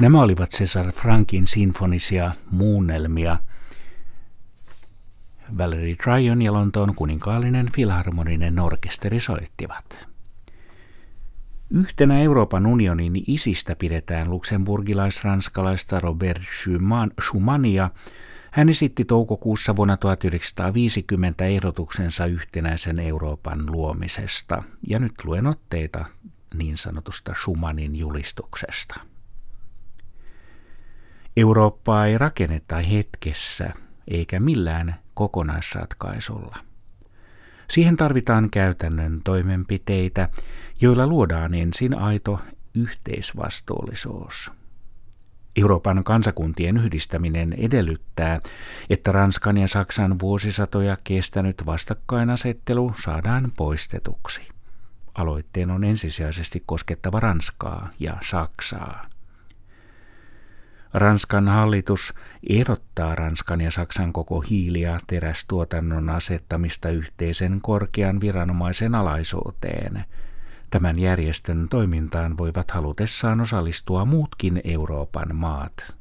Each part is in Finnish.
Nämä olivat Cesar Frankin sinfonisia muunnelmia. Valerie Tryon ja Lontoon kuninkaallinen filharmoninen orkesteri soittivat. Yhtenä Euroopan unionin isistä pidetään luksemburgilais-ranskalaista Robert Schumania. Hän esitti toukokuussa vuonna 1950 ehdotuksensa yhtenäisen Euroopan luomisesta, ja nyt luen otteita niin sanotusta Schumannin julistuksesta. Eurooppaa ei rakenneta hetkessä eikä millään kokonaisratkaisulla. Siihen tarvitaan käytännön toimenpiteitä, joilla luodaan ensin aito yhteisvastuullisuus. Euroopan kansakuntien yhdistäminen edellyttää, että Ranskan ja Saksan vuosisatoja kestänyt vastakkainasettelu saadaan poistetuksi. Aloitteen on ensisijaisesti koskettava Ranskaa ja Saksaa. Ranskan hallitus ehdottaa Ranskan ja Saksan koko hiili- ja terästuotannon asettamista yhteisen korkean viranomaisen alaisuuteen. Tämän järjestön toimintaan voivat halutessaan osallistua muutkin Euroopan maat.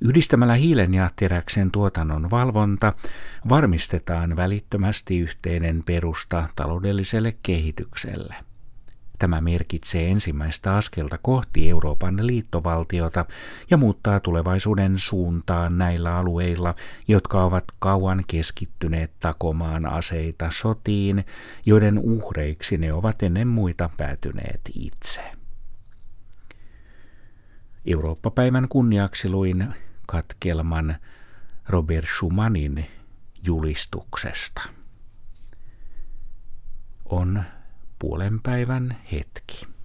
Yhdistämällä hiilen ja teräksen tuotannon valvonta varmistetaan välittömästi yhteinen perusta taloudelliselle kehitykselle. Tämä merkitsee ensimmäistä askelta kohti Euroopan liittovaltiota ja muuttaa tulevaisuuden suuntaan näillä alueilla, jotka ovat kauan keskittyneet takomaan aseita sotiin, joiden uhreiksi ne ovat ennen muita päätyneet itse. Eurooppa-päivän kunniaksi luin katkelman Robert Schumannin julistuksesta. On puolen päivän hetki.